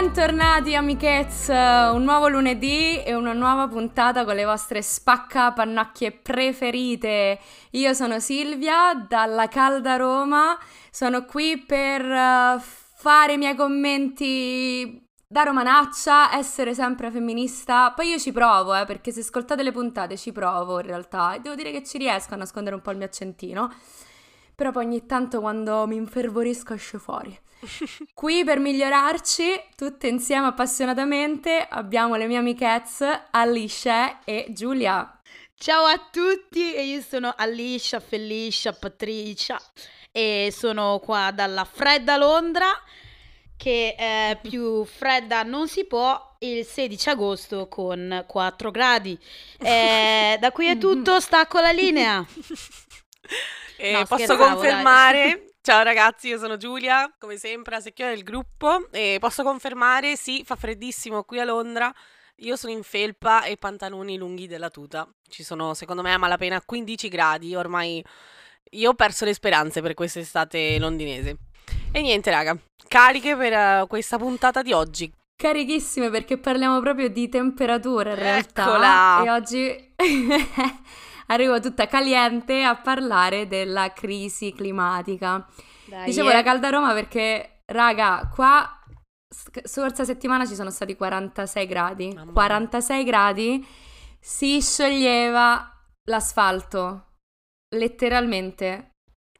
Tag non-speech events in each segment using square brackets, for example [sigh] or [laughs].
Bentornati amichezz, un nuovo lunedì e una nuova puntata con le vostre spacca pannacchie preferite. Io sono Silvia dalla calda Roma, sono qui per uh, fare i miei commenti da romanaccia, essere sempre femminista. Poi io ci provo, eh, perché se ascoltate le puntate ci provo in realtà e devo dire che ci riesco a nascondere un po' il mio accentino. Però poi ogni tanto quando mi infervorisco esce fuori. Qui per migliorarci, tutte insieme appassionatamente, abbiamo le mie amichezze Alicia e Giulia. Ciao a tutti, io sono Alicia, Felicia, Patricia e sono qua dalla fredda Londra che è più fredda non si può il 16 agosto con 4 gradi. Eh, da qui è [laughs] tutto, stacco la linea. [laughs] E no, posso confermare Ciao ragazzi, io sono Giulia, come sempre la secchione del gruppo e posso confermare, sì, fa freddissimo qui a Londra. Io sono in felpa e pantaloni lunghi della tuta. Ci sono, secondo me, a malapena 15 gradi. Ormai io ho perso le speranze per quest'estate londinese. E niente, raga, cariche per uh, questa puntata di oggi. Carichissime perché parliamo proprio di temperatura in realtà. Eccola! E oggi [laughs] arrivo tutta caliente a parlare della crisi climatica. Dai, Dicevo eh. la calda Roma perché, raga, qua scorsa settimana ci sono stati 46 gradi. Mamma 46 gradi si scioglieva l'asfalto. Letteralmente.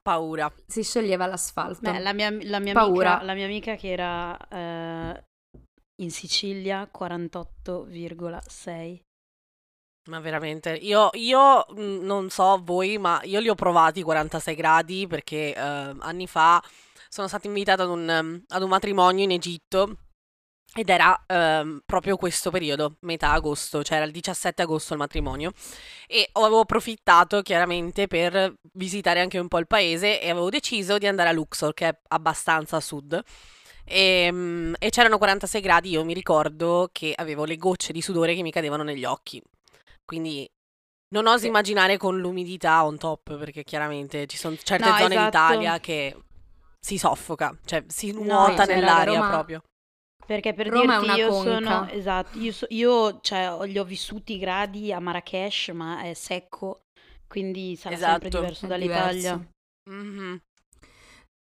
Paura. Si scioglieva l'asfalto. Beh, la mia, la mia. Amica, la mia amica che era eh, in Sicilia, 48,6 ma veramente, io, io mhmm, non so voi, ma io li ho provati 46 gradi perché eh, anni fa sono stata invitata ad un, ad un matrimonio in Egitto ed era ehm, proprio questo periodo, metà agosto, cioè era il 17 agosto il matrimonio e avevo approfittato chiaramente per visitare anche un po' il paese e avevo deciso di andare a Luxor che è abbastanza a sud e, ehm, e c'erano 46 gradi, io mi ricordo che avevo le gocce di sudore che mi cadevano negli occhi. Quindi non oso immaginare con l'umidità on top, perché chiaramente ci sono certe no, zone esatto. d'Italia che si soffoca, cioè si nuota no, nell'aria Roma, proprio. Perché per Roma dirti, io conca. sono esatto, io, so, io cioè, li ho vissuti i gradi a Marrakesh, ma è secco, quindi sarà esatto, sempre diverso dall'Italia. Mm-hmm.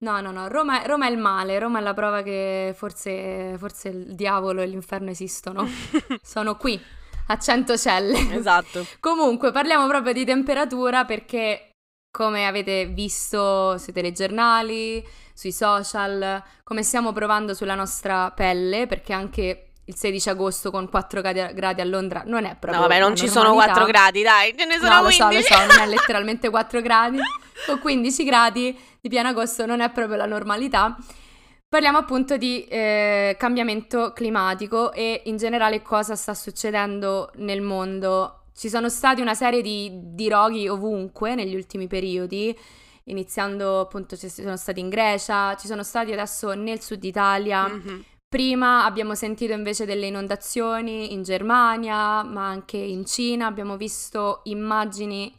No, no, no, Roma, Roma, è il male, Roma è la prova che forse, forse il diavolo e l'inferno esistono. [laughs] sono qui a 100 celle. Esatto. [laughs] Comunque parliamo proprio di temperatura perché come avete visto sui telegiornali, sui social, come stiamo provando sulla nostra pelle, perché anche il 16 agosto con 4 gradi a Londra non è proprio No, vabbè, non ci sono 4 gradi, dai, ce ne sono no, 15. lo so, lo so, non è [laughs] letteralmente 4 gradi. Con 15 gradi di pieno agosto non è proprio la normalità. Parliamo appunto di eh, cambiamento climatico e in generale cosa sta succedendo nel mondo. Ci sono stati una serie di, di roghi ovunque negli ultimi periodi, iniziando appunto ci sono stati in Grecia, ci sono stati adesso nel sud Italia. Mm-hmm. Prima abbiamo sentito invece delle inondazioni in Germania, ma anche in Cina. Abbiamo visto immagini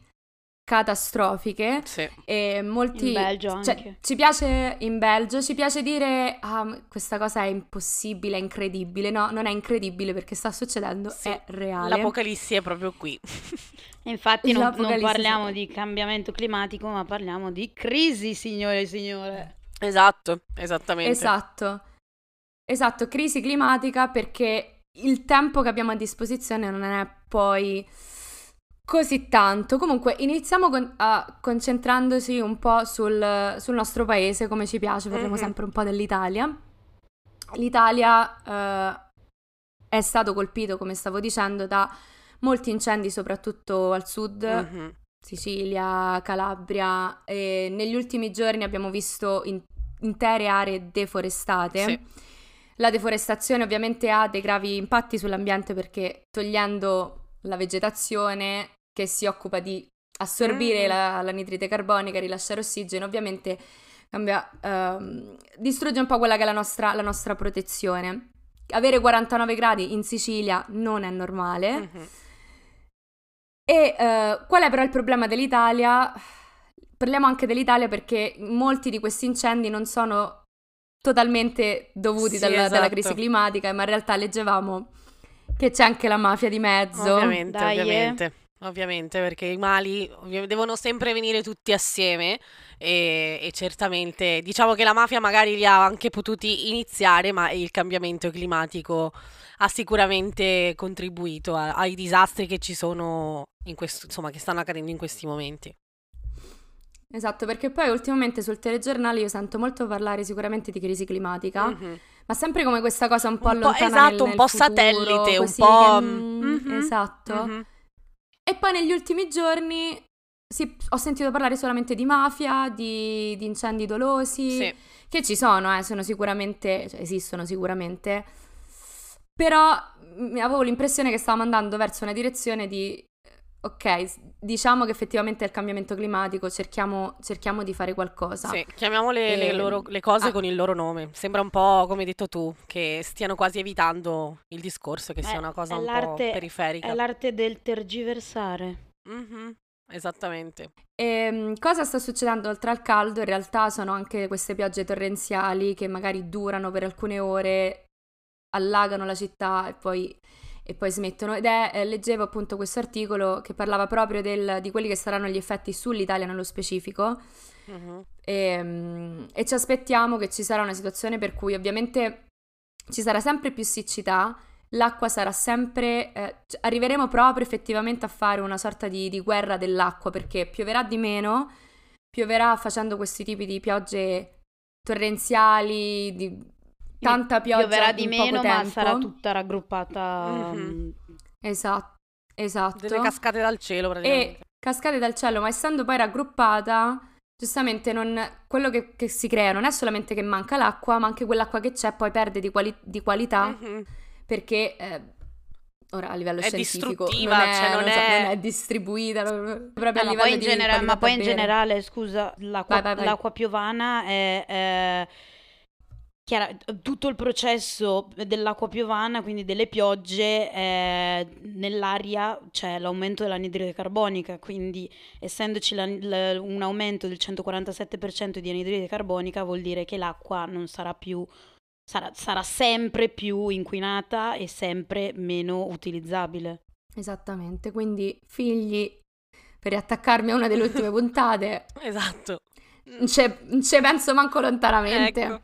catastrofiche sì. e molti in Belgio cioè, anche. ci piace in Belgio ci piace dire ah, questa cosa è impossibile è incredibile. No non è incredibile perché sta succedendo sì. è reale. L'apocalissi è proprio qui. [laughs] Infatti non, non parliamo di cambiamento climatico ma parliamo di crisi signore e signore. Esatto esattamente. Esatto. Esatto crisi climatica perché il tempo che abbiamo a disposizione non è poi così tanto. Comunque, iniziamo con, uh, concentrandosi un po' sul, sul, nostro paese, come ci piace, parliamo mm-hmm. sempre un po' dell'Italia. L'Italia uh, è stato colpito, come stavo dicendo, da molti incendi, soprattutto al sud. Mm-hmm. Sicilia, Calabria e negli ultimi giorni abbiamo visto in, intere aree deforestate. Sì. La deforestazione ovviamente ha dei gravi impatti sull'ambiente perché togliendo la vegetazione che si occupa di assorbire mm. la, la, nitrite carbonica, rilasciare ossigeno, ovviamente cambia, uh, distrugge un po' quella che è la nostra, la nostra, protezione. Avere 49 gradi in Sicilia non è normale. Mm-hmm. E uh, qual è però il problema dell'Italia? Parliamo anche dell'Italia perché molti di questi incendi non sono totalmente dovuti Sì, dalla, dalla crisi esatto. climatica, ma in realtà leggevamo che c'è anche la mafia di mezzo. Ovviamente, Dai, eh. Ovviamente. Perché i mali ovvia- devono sempre venire tutti assieme e, e certamente diciamo che la mafia magari li ha anche potuti iniziare, ma il cambiamento climatico ha sicuramente contribuito a- ai disastri che ci sono in questo, insomma, che stanno accadendo in questi momenti. Esatto, perché poi ultimamente sul telegiornale io sento molto parlare sicuramente di crisi climatica, Mhm. ma sempre come questa cosa un po' Un po'- lontana esatto, nel- un nel po' futuro, satellite, un po', che, mm, mhm, Esatto. Mhm. E poi negli ultimi giorni sì, ho sentito parlare solamente di mafia, di, di incendi dolosi, Sì. che ci sono, eh, sono sicuramente, cioè, esistono sicuramente, però mm, avevo l'impressione che stavamo andando verso una direzione di, ok, diciamo che effettivamente è il cambiamento climatico, cerchiamo, cerchiamo di fare qualcosa. Sì, chiamiamole le, E- loro- le cose ah. con il loro nome. Sembra un po', come hai detto tu, che stiano quasi evitando il discorso, che sia Eh, una cosa un po' periferica. È l'arte del tergiversare. Mhm, Esattamente. E, mm, cosa sta succedendo oltre al caldo? In realtà sono anche queste piogge torrenziali che magari durano per alcune ore, allagano la città e poi, e poi smettono. Ed è, eh, leggevo appunto questo articolo che parlava proprio del- di quelli che saranno gli effetti sull'Italia nello specifico. Mhm. E, mm, e ci aspettiamo che ci sarà una situazione per cui ovviamente ci sarà sempre più siccità, l'acqua sarà sempre... eh, arriveremo proprio effettivamente a fare una sorta di, di guerra dell'acqua perché pioverà di meno, pioverà facendo questi tipi di piogge torrenziali, di tanta pioggia Pioverà di in meno, poco ma tempo. sarà tutta raggruppata. Mhm. mm, Esatto, esatto. Delle cascate dal cielo, e praticamente. cascate dal cielo, ma essendo poi raggruppata, giustamente non- quello che, che si crea non è solamente che manca l'acqua, ma anche quell'acqua che c'è poi perde di, quali- di qualità Mhm. perché eh, ora a livello È scientifico non è, cioè non non so, è- non è distribuita proprio a No, ma livello poi in, di genera- qualità ma poi in generale, scusa, l'acqua, Vai, vai, vai. l'acqua piovana è, è- chiara- tutto il processo dell'acqua piovana, quindi delle piogge, è- nell'aria c'è l'aumento dell'anidride carbonica, quindi essendoci la- la- un aumento del 147% di anidride carbonica vuol dire che l'acqua non sarà più, sarà, sarà sempre più inquinata e sempre meno utilizzabile. Esattamente, quindi figli, per riattaccarmi a una delle ultime [laughs] puntate, Esatto. non ce penso manco lontanamente. Ecco.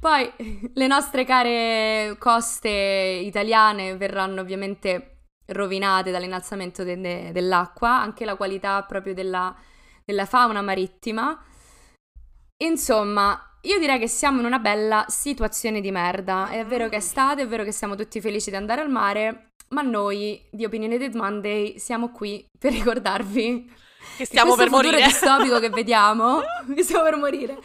Poi [laughs] le nostre care coste italiane verranno ovviamente rovinate dall'innalzamento de- de- dell'acqua, anche la qualità proprio della, della fauna marittima. Insomma, io direi che siamo in una bella situazione di merda. È vero che è estate, è vero che siamo tutti felici di andare al mare, ma noi di Opinionated Monday siamo qui per ricordarvi Che stiamo per questo futuro morire. distopico che [laughs] vediamo, [laughs] che stiamo per morire,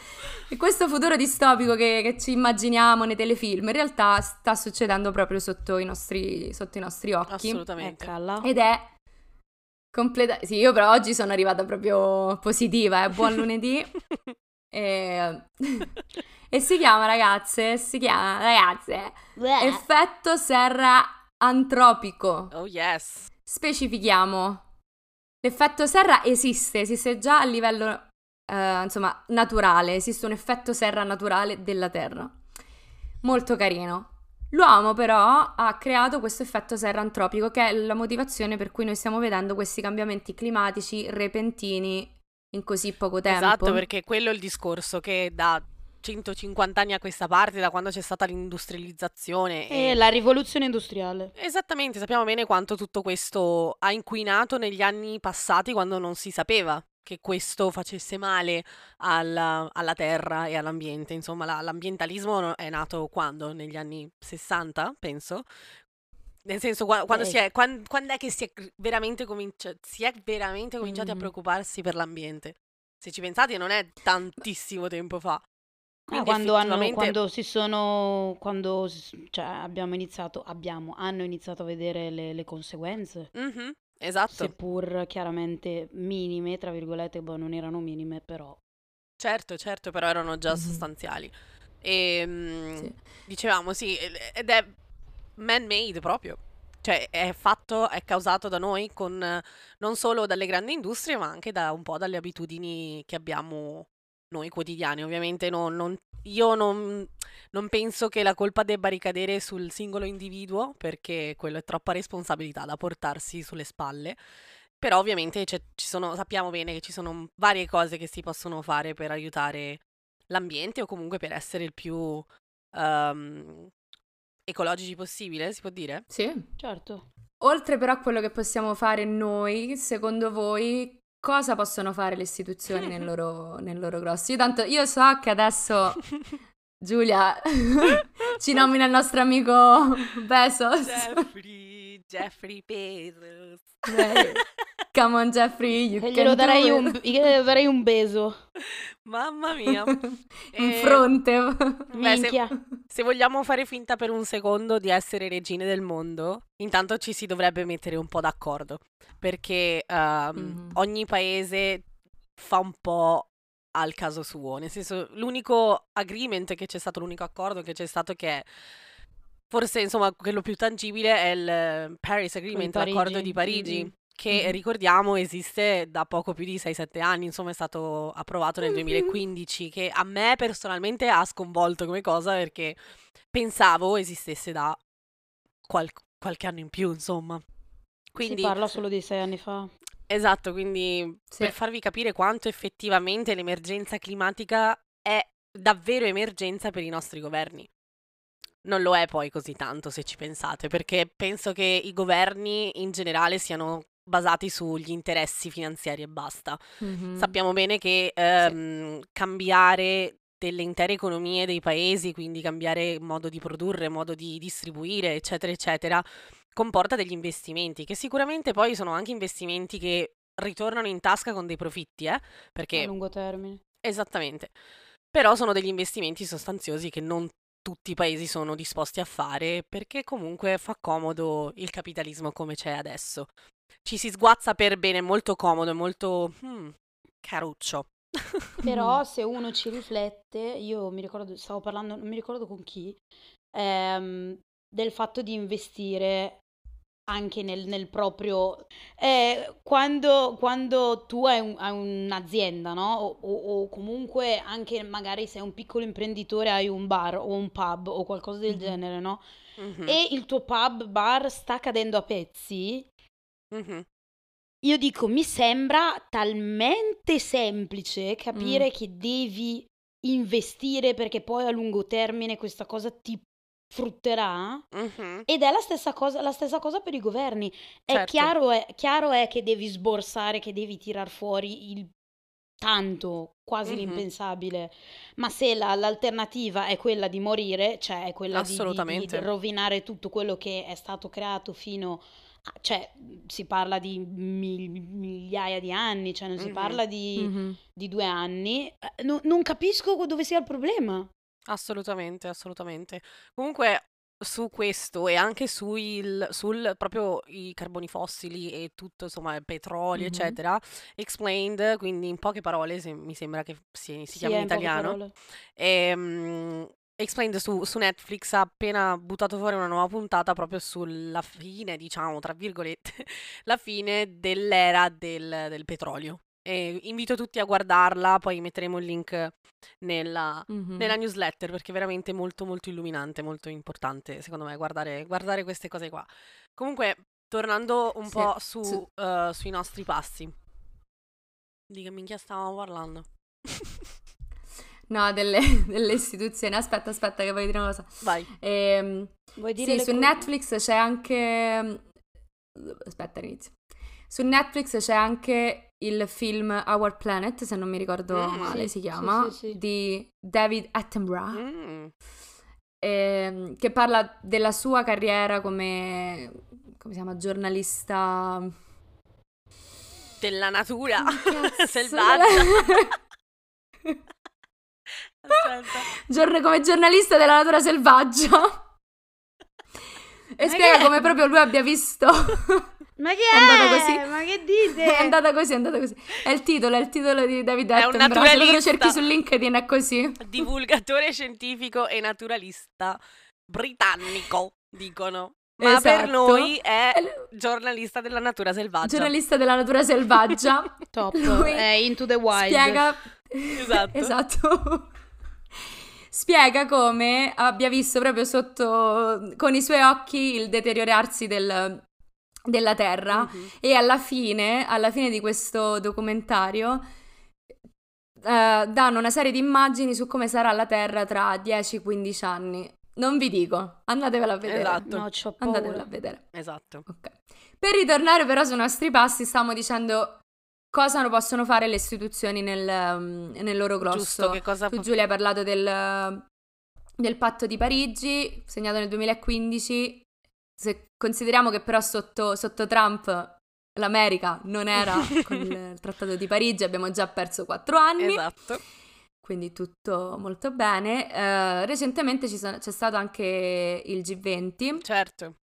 e questo futuro distopico che, che ci immaginiamo nei telefilm, in realtà sta succedendo proprio sotto i nostri, sotto i nostri occhi. Assolutamente. Ed è completa... Sì, io però oggi sono arrivata proprio positiva, eh. buon lunedì. [laughs] e... e si chiama, ragazze, si chiama, ragazze, effetto serra antropico. Oh yes. Specifichiamo. L'effetto serra esiste, esiste già a livello, eh, insomma, naturale, esiste un effetto serra naturale della Terra. Molto carino. L'uomo però ha creato questo effetto serra antropico che è la motivazione per cui noi stiamo vedendo questi cambiamenti climatici repentini in così poco tempo. Esatto, perché quello è il discorso che da 150 anni a questa parte, da quando c'è stata l'industrializzazione E e la rivoluzione industriale. Esattamente, sappiamo bene quanto tutto questo ha inquinato negli anni passati quando non si sapeva che questo facesse male alla, alla terra e all'ambiente. Insomma, la- l'ambientalismo è nato quando? Negli anni 60, penso. Nel senso, qua- quando, Eh. si è, quan- quando è che si è veramente, comincia- si è veramente cominciati a Mm. preoccuparsi per l'ambiente? Se ci pensate, non è tantissimo tempo fa. Ah, Quindi quando, hanno, effettivamente- quando si sono, quando cioè, abbiamo iniziato, abbiamo, hanno iniziato a vedere le, le conseguenze, Mhm, esatto. seppur chiaramente minime, tra virgolette, boh, non erano minime, però. Certo, certo, però erano già Mhm. sostanziali. E Sì. dicevamo, sì, ed è man-made proprio. Cioè, è fatto, è causato da noi con eh, non solo dalle grandi industrie, ma anche da un po' dalle abitudini che abbiamo noi quotidiani. Ovviamente no, non, io non, non penso che la colpa debba ricadere sul singolo individuo, perché quello è troppa responsabilità da portarsi sulle spalle. Però ovviamente ci sono, sappiamo bene che ci sono varie cose che si possono fare per aiutare l'ambiente o comunque per essere il più um, ecologici possibile, si può dire? Sì, certo. Oltre però a quello che possiamo fare noi, secondo voi cosa possono fare le istituzioni nel loro, [laughs] nel loro grosso? Io tanto, io so che adesso Giulia [laughs] ci nomina il nostro amico Bezos. Jeffrey, Jeffrey Bezos. Come on Jeffrey, [laughs] you glielo darei, un, glielo darei un beso. Mamma [laughs] mia. un e... fronte. Beh, se, se, vogliamo fare finta per un secondo di essere regine del mondo, intanto ci si dovrebbe mettere un po' d'accordo. Perché um, mm-hmm. ogni paese fa un po' al caso suo. Nel senso, l'unico agreement che c'è stato, l'unico accordo che c'è stato che è forse insomma quello più tangibile è il Paris Agreement, l'accordo di Parigi. Mm-hmm che mm-hmm. ricordiamo esiste da poco più di 6-7 anni, insomma è stato approvato nel 2015, che a me personalmente ha sconvolto come cosa perché pensavo esistesse da qual- qualche anno in più, insomma. Quindi, si parla solo di sei anni fa. Esatto, quindi sì. per farvi capire quanto effettivamente l'emergenza climatica è davvero emergenza per i nostri governi. Non lo è poi così tanto se ci pensate, perché penso che i governi in generale siano basati sugli interessi finanziari e basta. Mm-hmm. Sappiamo bene che ehm, sì. cambiare delle intere economie dei paesi, quindi cambiare modo di produrre, modo di distribuire, eccetera, eccetera, comporta degli investimenti che sicuramente poi sono anche investimenti che ritornano in tasca con dei profitti, eh? Perché... A lungo termine. Esattamente. Però sono degli investimenti sostanziosi che non tutti i paesi sono disposti a fare perché comunque fa comodo il capitalismo come c'è adesso ci si sguazza per bene, molto comodo, molto hmm, caruccio. Però [laughs] se uno ci riflette, io mi ricordo, stavo parlando, non mi ricordo con chi, ehm, del fatto di investire anche nel, nel proprio... Eh, quando, quando, tu hai, un, hai un'azienda, no? O, o, o, comunque anche magari sei un piccolo imprenditore, hai un bar o un pub o qualcosa del mm-hmm. genere, no? Mm-hmm. E il tuo pub, bar sta cadendo a pezzi, Mh-mh. Io dico, mi sembra talmente semplice capire Mh. che devi investire perché poi a lungo termine questa cosa ti frutterà. Mh-mh. Ed è la stessa cosa, la stessa cosa per i governi. È Certo. chiaro, è, chiaro è che devi sborsare, che devi tirar fuori il tanto, quasi Mh-mh. l'impensabile. Ma se la- l'alternativa è quella di morire, cioè è quella di, di- di rovinare tutto quello che è stato creato fino cioè, si parla di mil- migliaia di anni, cioè non si mm-hmm. parla di, mm-hmm. di, due anni. Eh, no, non capisco dove sia il problema. Assolutamente, assolutamente. Comunque, su questo e anche sul, sul proprio i carboni fossili e tutto, insomma, il petrolio, mm-hmm. eccetera, explained, quindi in poche parole, se, mi sembra che si, si sì, chiama in italiano. E, ehm, Explained su, su, Netflix ha appena buttato fuori una nuova puntata proprio sulla fine, diciamo, tra virgolette, [laughs] la fine dell'era del, del petrolio. E invito tutti a guardarla, poi metteremo il link nella, mm-hmm. nella, newsletter perché è veramente molto molto illuminante, molto importante secondo me guardare, guardare queste cose qua. Comunque, tornando un sì, po' su, sì. uh, sui nostri passi. Di che minchia stavamo parlando? [laughs] No, delle, delle, istituzioni. Aspetta, aspetta, che voglio dire una cosa. Vai. Ehm, Vuoi dire sì, su cose? Netflix c'è anche. Aspetta, inizio. Su Netflix c'è anche il film Our Planet, se non mi ricordo mm, male, sì, si chiama, sì, sì, di David Attenborough. Mm. Ehm, che parla della sua carriera come, come si chiama, giornalista della natura [laughs] selvaggia. Giorno come giornalista della natura selvaggia. [laughs] E Ma spiega come proprio lui abbia visto. Ma che è? È andata così. Ma che dite? [laughs] È andata così, è andata così. È il titolo, è il titolo di David Attenborough. Se lo cerchi su LinkedIn è così. Divulgatore scientifico e naturalista britannico, dicono. Ma esatto. per noi è giornalista della natura selvaggia. Giornalista della natura selvaggia. [laughs] Top. [laughs] Lui è into the wild. Spiega Esatto. esatto. Spiega come abbia visto proprio sotto con i suoi occhi il deteriorarsi del, della Terra Mhm. e alla fine, alla fine di questo documentario eh, danno una serie di immagini su come sarà la Terra tra 10-15 anni. Non vi dico, andatevela a vedere. Esatto. No, c'ho Andatevela a paura. vedere. Esatto. Ok. Per ritornare però sui nostri passi, stiamo dicendo cosa non possono fare le istituzioni nel, um, nel loro grosso. Giusto, che cosa Tu po- Giulia hai parlato del, del patto di Parigi, segnato nel 2015. Se consideriamo che però sotto, sotto Trump l'America non era [laughs] con il trattato di Parigi, abbiamo già perso quattro anni, Esatto. quindi tutto molto bene. Eh, recentemente ci sono- c'è stato anche il G20 Certo.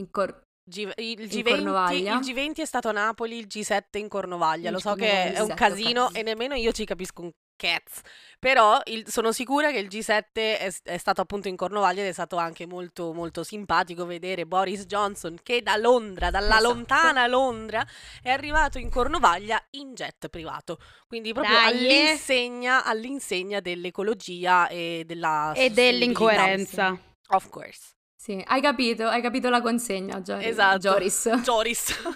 in Cor- G- il, In G20, Cornovaglia. il G20 è stato a Napoli, il G7 in Cornovaglia. In Lo so che è Cornovaglia, un G7, casino e nemmeno io ci capisco un cazzo. Però il- sono sicura che il G7 è, è stato appunto in Cornovaglia ed è stato anche molto, molto simpatico vedere Boris Johnson che da Londra, dalla Esatto. lontana Londra, è arrivato in Cornovaglia in jet privato. Quindi proprio eh. all'insegna, all'insegna dell'ecologia e della E dell'incoerenza. Of course. Sì, hai capito, hai capito la consegna, Giori- Esatto. Joris. Joris. [laughs]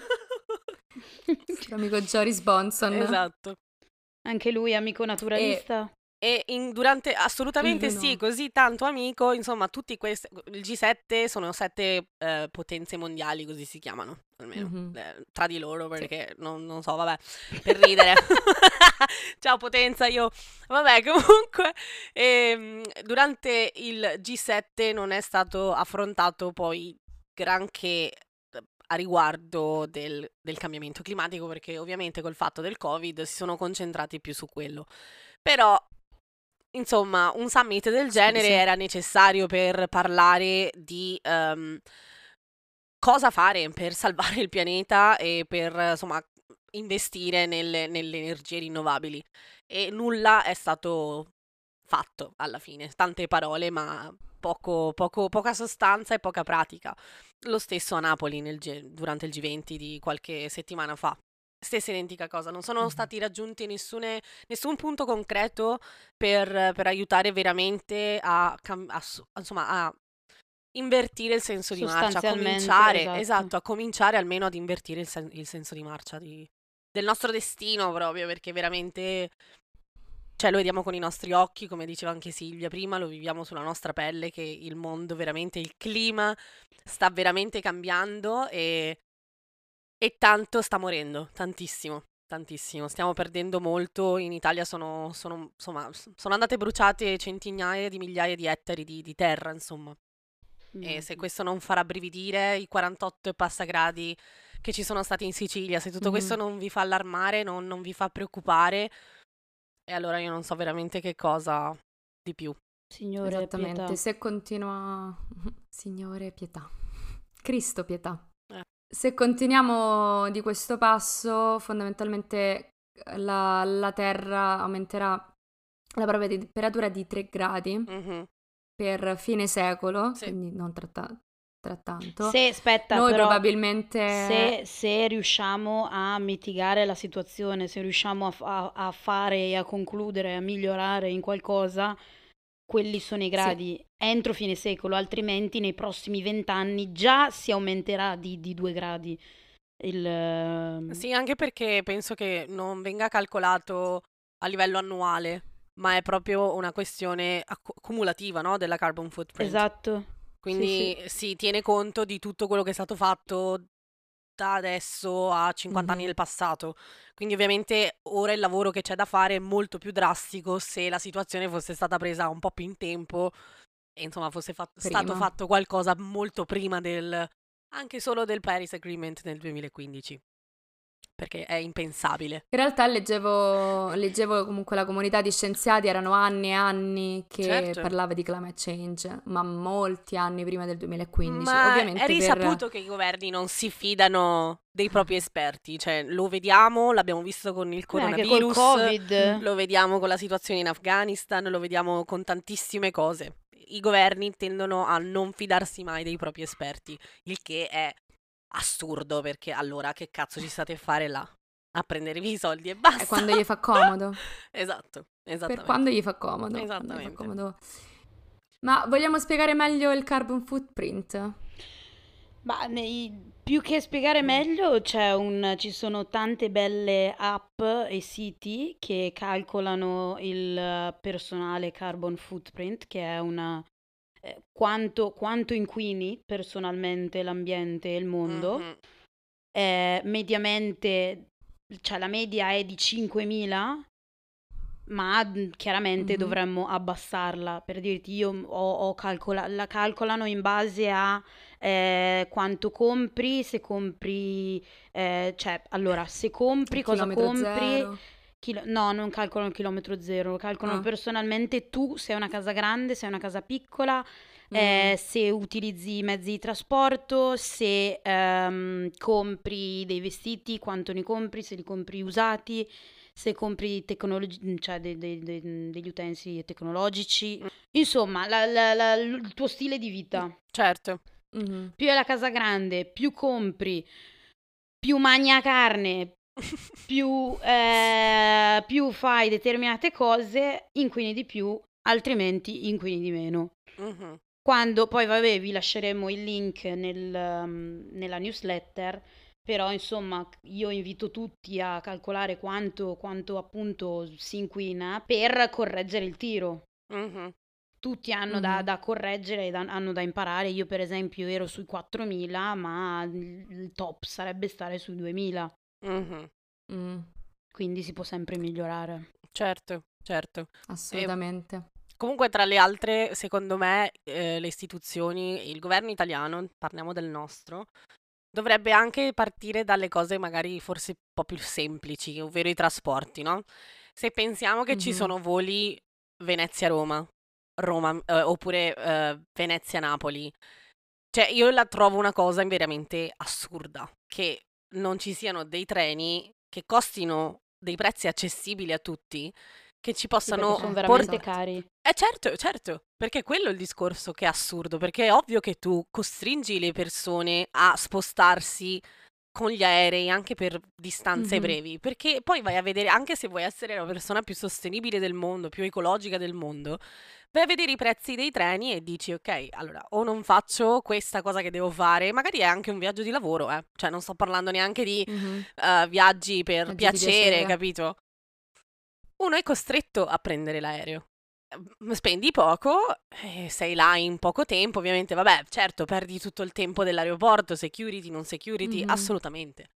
[laughs] Amico Joris Bonson. esatto. Anche lui amico naturalista. E in- durante, assolutamente sì, così tanto amico, insomma, tutti questi, il G7 sono sette eh, potenze mondiali, così si chiamano, almeno, Mhm. eh, tra di loro, perché non, non so, vabbè, per ridere. [laughs] Ciao potenza, io... Vabbè, [laughs] comunque, ehm, durante il G7 non è stato affrontato poi granché a riguardo del, del cambiamento climatico, perché ovviamente col fatto del Covid si sono concentrati più su quello. Però, insomma, un summit del genere sì. era necessario per parlare di ehm, cosa fare per salvare il pianeta e per, insomma, investire nelle, nelle energie rinnovabili. E nulla è stato fatto alla fine. Tante parole, ma poco, poco- poca sostanza e poca pratica. Lo stesso a Napoli G- durante il G20 di qualche settimana fa. Stessa identica cosa, non sono stati raggiunti nessune- nessun punto concreto per, per aiutare veramente a, cam- a insomma, a invertire il senso di marcia, a cominciare, esatto. esatto, a cominciare almeno ad invertire il, sen- il senso di marcia di- del nostro destino proprio, perché veramente, cioè lo vediamo con i nostri occhi, come diceva anche Silvia prima, lo viviamo sulla nostra pelle, che il mondo veramente, il clima sta veramente cambiando e, e tanto sta morendo, tantissimo. Tantissimo, stiamo perdendo molto. In Italia sono, sono, insomma, sono andate bruciate centinaia di migliaia di ettari di, di terra, insomma. E se questo non farà brividire i 48 e passa gradi che ci sono stati in Sicilia, se tutto questo Mhm. non vi fa allarmare, non, non vi fa preoccupare, e allora io non so veramente che cosa di più. Signore, Esattamente, pietà. se continua... [laughs] Signore, pietà. Cristo, pietà. Eh. Se continuiamo di questo passo, fondamentalmente la, la Terra aumenterà la propria temperatura di 3 gradi Mhm. per fine secolo, Sì. quindi non tra, ta- tra tanto. Se, aspetta, Noi però, probabilmente... se, se riusciamo a mitigare la situazione, se riusciamo a, fa- a fare e a concludere, a migliorare in qualcosa, quelli sono i gradi entro fine secolo, altrimenti nei prossimi vent'anni già si aumenterà di, di due gradi. Il, ehm, Sì, anche perché penso che non venga calcolato a livello annuale, ma è proprio una questione accu- cumulativa, no, della carbon footprint. Esatto. Quindi si tiene conto di tutto quello che è stato fatto da adesso a 50 anni Mhm. nel passato. Quindi ovviamente ora il lavoro che c'è da fare è molto più drastico se la situazione fosse stata presa un po' più in tempo e insomma fosse fat- stato fatto qualcosa molto prima del anche solo del Paris Agreement nel 2015. Perché è impensabile. In realtà leggevo, leggevo comunque la comunità di scienziati, erano anni e anni che Certo. parlava di climate change, ma molti anni prima del 2015. Ma Ovviamente è per- risaputo che i governi non si fidano dei propri esperti, cioè lo vediamo, l'abbiamo visto con il col coronavirus, Covid. lo vediamo con la situazione in Afghanistan, lo vediamo con tantissime cose. I governi tendono a non fidarsi mai dei propri esperti, il che è assurdo perché allora che cazzo ci state a fare là? A prendervi i soldi e basta. È quando gli fa comodo. [laughs] Esatto. Per quando gli fa comodo. Esattamente. Fa comodo. Ma vogliamo spiegare meglio il carbon footprint? Ma nei, più che spiegare meglio, un, ci sono tante belle app e siti che calcolano il personale carbon footprint, che è una eh, quanto, quanto, inquini personalmente l'ambiente e il mondo. Mm-hmm. Eh, mediamente, cioè la media è di 5.000 ma chiaramente mm-hmm. dovremmo abbassarla. Per dirti, io ho, ho calcola- la calcolano in base a eh, quanto compri, se compri, eh, cioè, allora, se compri, cosa compri. Chilo- no, non calcolano il chilometro zero, calcolano ah. personalmente tu se hai una casa grande, se hai una casa piccola, mm. eh, se utilizzi i mezzi di trasporto, se ehm, compri dei vestiti, quanto ne compri, se li compri usati se compri tecnologi- cioè de- de- de- degli utensili tecnologici, insomma, la, la, la, il tuo stile di vita. Certo. Mm-hmm. Più è la casa grande, più compri, più magna carne, più, eh, più, fai determinate cose, inquini di più, altrimenti inquini di meno. Mm-hmm. Quando poi, vabbè, vi lasceremo il link nel, um, nella newsletter però insomma io invito tutti a calcolare quanto, quanto appunto si inquina per correggere il tiro. Mm-hmm. Tutti hanno mm-hmm. da, da, correggere e hanno da imparare. Io per esempio ero sui 4.000 ma il top sarebbe stare sui 2.000. Mm-hmm. Mm. Quindi si può sempre migliorare. Certo, certo. Assolutamente. E... Comunque, tra le altre, secondo me, eh, le istituzioni, il governo italiano, parliamo del nostro, Dovrebbe anche partire dalle cose magari forse un po' più semplici, ovvero i trasporti, no? Se pensiamo che ci sono voli Venezia-Roma, Roma, eh, oppure eh, Venezia-Napoli, cioè io la trovo una cosa veramente assurda, che non ci siano dei treni che costino dei prezzi accessibili a tutti che ci possano sono veramente por- cari. Eh certo, certo, perché quello è il discorso che è assurdo, perché è ovvio che tu costringi le persone a spostarsi con gli aerei anche per distanze mm-hmm. brevi, perché poi vai a vedere, anche se vuoi essere la persona più sostenibile del mondo, più ecologica del mondo, vai a vedere i prezzi dei treni e dici ok, allora o non faccio questa cosa che devo fare, magari è anche un viaggio di lavoro, eh? cioè non sto parlando neanche di mm-hmm. uh, viaggi per viaggi piacere, capito? uno è costretto a prendere l'aereo. Ehm, spendi poco, eh, sei là in poco tempo, ovviamente, vabbè, certo, perdi tutto il tempo dell'aeroporto, security, non security, mm-hmm. assolutamente.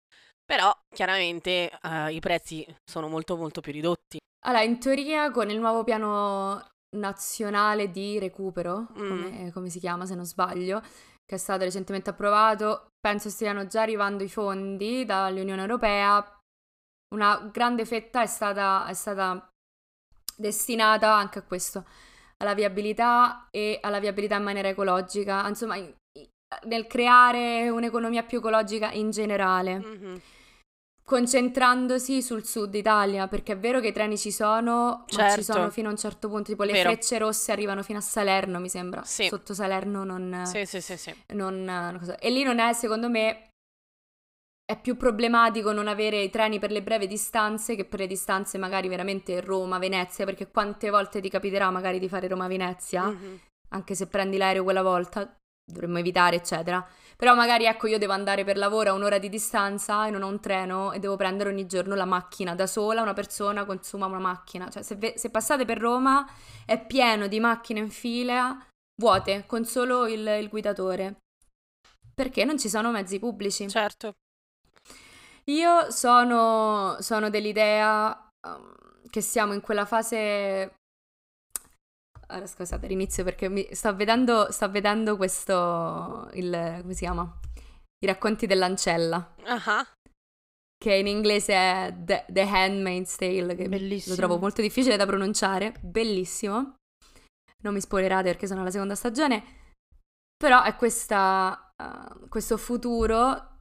Però chiaramente uh, i prezzi sono molto molto più ridotti. Allora, in teoria con il nuovo piano nazionale di recupero, mm. come, come si chiama se non sbaglio, che è stato recentemente approvato, penso stiano già arrivando i fondi dall'Unione Europea una grande fetta è stata, è stata destinata anche a questo, alla viabilità e alla viabilità in maniera ecologica, insomma, nel creare un'economia più ecologica in generale. Mm-hmm. Concentrandosi sul sud Italia, perché è vero che i treni ci sono, certo. ma ci sono fino a un certo punto, tipo le vero. frecce rosse arrivano fino a Salerno, mi sembra. Sì. Sotto Salerno non, sì, sì, sì, sì. non, non E lì non è, secondo me, è più problematico non avere i treni per le brevi distanze che per le distanze magari veramente Roma-Venezia, perché quante volte ti capiterà magari di fare Roma-Venezia, mm-hmm. anche se prendi l'aereo quella volta, dovremmo evitare, eccetera. Però magari ecco io devo andare per lavoro a un'ora di distanza e non ho un treno e devo prendere ogni giorno la macchina da sola, una persona consuma una macchina. Cioè se, ve- se passate per Roma è pieno di macchine in fila vuote con solo il, il guidatore. Perché non ci sono mezzi pubblici. Certo. Io sono, sono dell'idea um, che siamo in quella fase... Ora scusate l'inizio perché mi... sto, vedendo, sto vedendo questo... Il, come si chiama? I racconti dell'ancella. Uh-huh. Che in inglese è The, The Handmaid's Tale, che Bellissimo. lo trovo molto difficile da pronunciare. Bellissimo. Non mi spoilerate perché sono alla seconda stagione. Però è questa, uh, questo futuro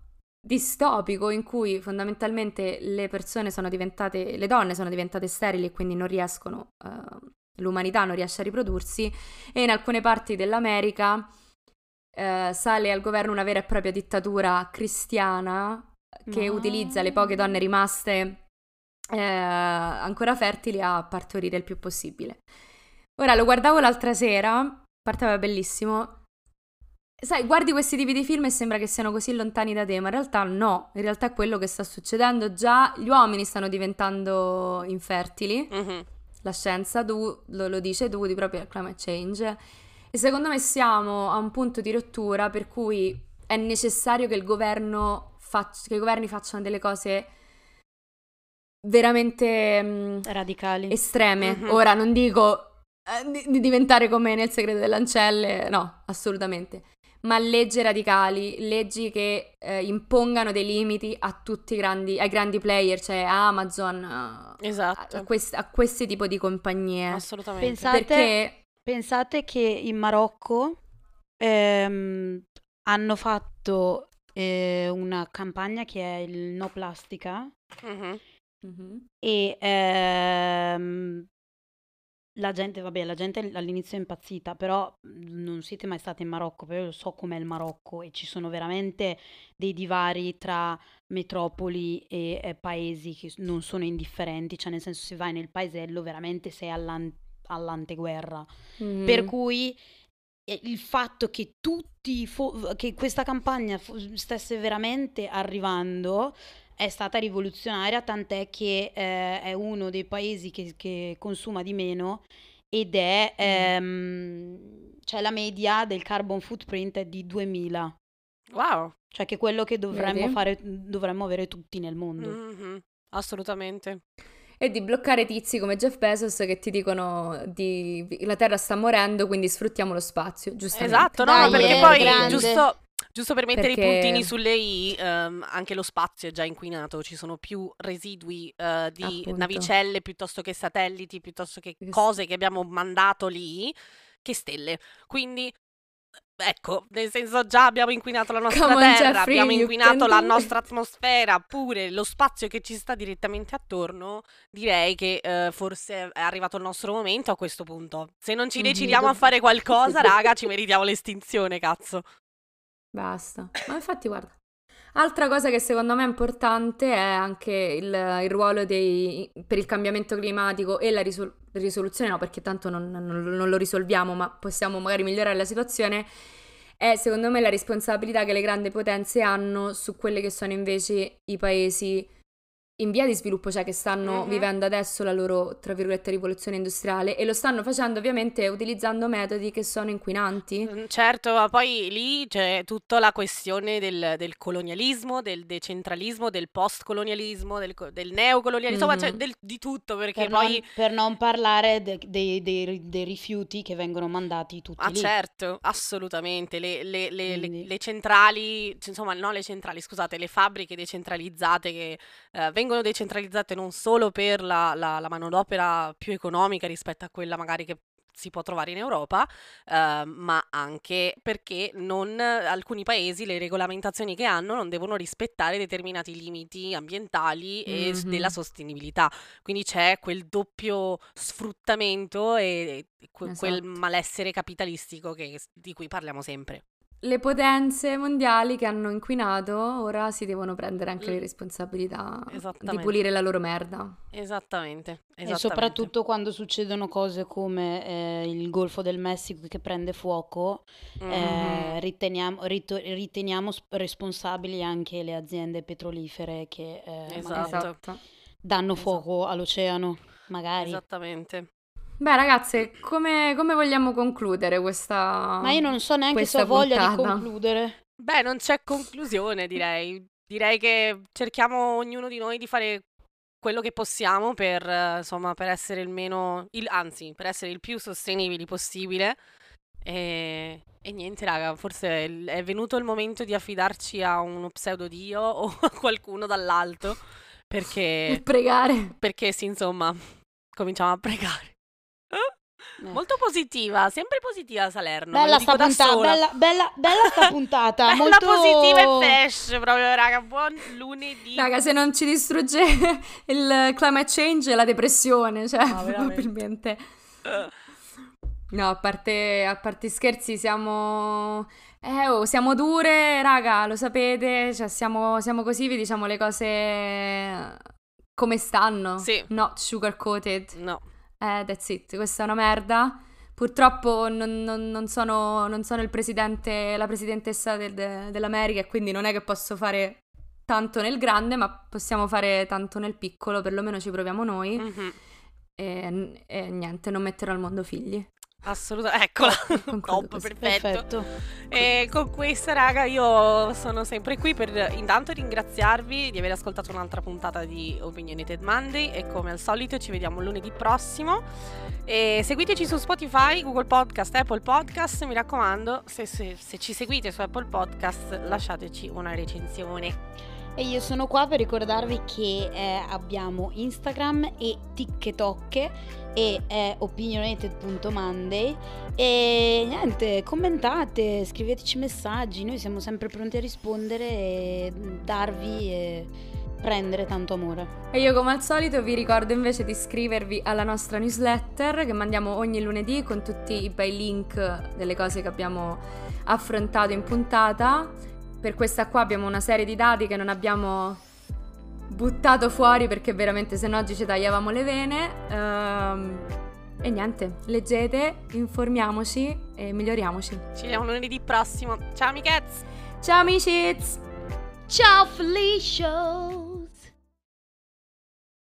distopico in cui fondamentalmente le persone sono diventate, le donne sono diventate sterili e quindi non riescono, uh, l'umanità non riesce a riprodursi e in alcune parti dell'America uh, sale al governo una vera e propria dittatura cristiana che no. utilizza le poche donne rimaste eh, ancora fertili a partorire il più possibile. Ora lo guardavo l'altra sera, parteva bellissimo. Sai, guardi questi tipi di film e sembra che siano così lontani da te, ma in realtà no, in realtà è quello che sta succedendo. Già gli uomini stanno diventando infertili, Mhm. La scienza dovu- lo, lo dice, dovuti proprio al climate change. E secondo me siamo a un punto di rottura per cui è necessario che il governo fac- che i governi facciano delle cose veramente mm, Radicali. estreme. Mhm. Ora non dico eh, di, di diventare come nel segreto delle ancelle, no, assolutamente. Ma leggi radicali, leggi che eh, impongano dei limiti a tutti i grandi, ai grandi player, cioè a Amazon, a, Esatto. a quest- a questi tipo di compagnie. Assolutamente. Pensate- Perché Pensate che in Marocco ehm, hanno fatto eh, una campagna che è il no plastica Mhm. Mhm. e ehm, la gente, vabbè, la gente all'inizio è impazzita, però mh, non siete mai stati in Marocco, però io so com'è il Marocco e ci sono veramente dei divari tra metropoli e eh, paesi che non sono indifferenti, cioè nel senso se vai nel paesello veramente sei all'an- all'anteguerra. Mhm. Per cui il fatto che tutti, fo- che questa campagna fo- stesse veramente arrivando è stata rivoluzionaria, tant'è che eh, è uno dei paesi che, che consuma di meno ed è, ehm, cioè la media del carbon footprint è di 2000, Wow. cioè che è quello che dovremmo fare, dovremmo avere tutti nel mondo. Mhm. Assolutamente. E di bloccare tizi come Jeff Bezos che ti dicono di, la Terra sta morendo, quindi sfruttiamo lo spazio, giustamente. Esatto, no, Dai, perché poi grande. giusto, giusto per mettere Perché- i puntini sulle i, ehm, anche lo spazio è già inquinato, ci sono più residui eh, di Appunto. navicelle piuttosto che satelliti, piuttosto che cose che abbiamo mandato lì, che stelle. Quindi Ecco, nel senso già abbiamo inquinato la nostra Come terra, Jeffrey, abbiamo inquinato la nostra atmosfera, pure lo spazio che ci sta direttamente attorno, direi che eh, forse è arrivato il nostro momento a questo punto. Se non ci decidiamo a fare qualcosa, raga, ci [laughs] meritiamo l'estinzione, cazzo. Basta. Ma infatti, guarda. Altra cosa che secondo me è importante è anche il, il ruolo dei, per il cambiamento climatico e la risol- risoluzione, no, perché tanto non, non- non lo risolviamo, ma possiamo magari migliorare la situazione. È secondo me la responsabilità che le grandi potenze hanno su quelle che sono invece i paesi in via di sviluppo, cioè che stanno Mhm. vivendo adesso la loro, tra virgolette, rivoluzione industriale e lo stanno facendo ovviamente utilizzando metodi che sono inquinanti. Certo, ma poi lì c'è tutta la questione del, del colonialismo, del decentralismo, del postcolonialismo, del, del neocolonialismo, insomma, c'è Mhm. del- di tutto, perché Per, poi... non, per non parlare de- dei, dei- dei rifiuti che vengono mandati tutti Ah lì. certo, assolutamente, le, le- le- le- centrali, insomma no le centrali, scusate, le fabbriche decentralizzate che eh, vengono decentralizzate non solo per la, la- la manodopera più economica rispetto a quella magari che si può trovare in Europa, eh, ma anche perché non, alcuni paesi, le regolamentazioni che hanno non devono rispettare determinati limiti ambientali e Mhm. della sostenibilità. Quindi c'è quel doppio sfruttamento e e que- quel Esatto. malessere capitalistico che- di cui parliamo sempre. Le potenze mondiali che hanno inquinato ora si devono prendere anche le responsabilità di pulire la loro merda. Esattamente, E esattamente. soprattutto quando succedono cose come eh, il Golfo del Messico che prende fuoco, Mhm. eh, riteniamo, rito- riteniamo sp- responsabili anche le aziende petrolifere che eh, Esatto. magari danno Esatto. fuoco all'oceano, magari. Esattamente. Beh, ragazze, come, come vogliamo concludere questa... Ma io non so neanche se questa ho voglia di puntata? concludere. Beh, non c'è conclusione, direi. Direi che cerchiamo ognuno di noi di fare quello che possiamo per, insomma, per essere il meno, il- anzi, per essere il più sostenibili possibile. E, e niente, raga, forse è venuto il momento di affidarci a uno pseudo dio [laughs] o a qualcuno dall'alto, perché, [laughs] Pregare. perché sì, insomma, cominciamo a pregare. Eh. Molto positiva, sempre positiva Salerno, Bella sta puntata, bella, bella, bella sta puntata, [laughs] Bella molto positiva e fresh, proprio, raga. Buon lunedì. Raga, se non ci distrugge [laughs] il climate change e la depressione, cioè, No, [laughs] probabilmente... No, a parte, a parte i scherzi, siamo... Eh, oh, siamo dure, raga, lo sapete, cioè siamo, siamo così, vi diciamo le cose come stanno. Sì. Not sugar coated. No. Eh, that's it. Questa è una merda. Purtroppo non, non- non sono, non sono il presidente, la presidentessa del- de- dell'America e quindi non è che posso fare tanto nel grande, ma possiamo fare tanto nel piccolo, perlomeno ci proviamo noi. Mhm. E, e niente, non metterò al mondo figli. Assolutamente. Eccola. Top, perfetto. Perfetto. E con questa, raga, io sono sempre qui per intanto ringraziarvi di aver ascoltato un'altra puntata di Opinionated Monday e come al solito ci vediamo lunedì prossimo. E seguiteci su Spotify, Google Podcast, Apple Podcast. Mi raccomando, se, se- se ci seguite su Apple Podcast, lasciateci una recensione. E io sono qua per ricordarvi che eh, abbiamo Instagram e TikTok e è opinionated.monday e niente, commentate, scriveteci messaggi, noi siamo sempre pronti a rispondere e darvi e prendere tanto amore. E io come al solito vi ricordo invece di iscrivervi alla nostra newsletter che mandiamo ogni lunedì con tutti i bei link delle cose che abbiamo affrontato in puntata. Per questa qua abbiamo una serie di dati che non abbiamo buttato fuori perché veramente se no oggi ci tagliavamo le vene. Ehm, e niente, leggete, informiamoci e miglioriamoci. Ci vediamo lunedì prossimo. Ciao amichezze! Ciao amici! Ciao Felicia!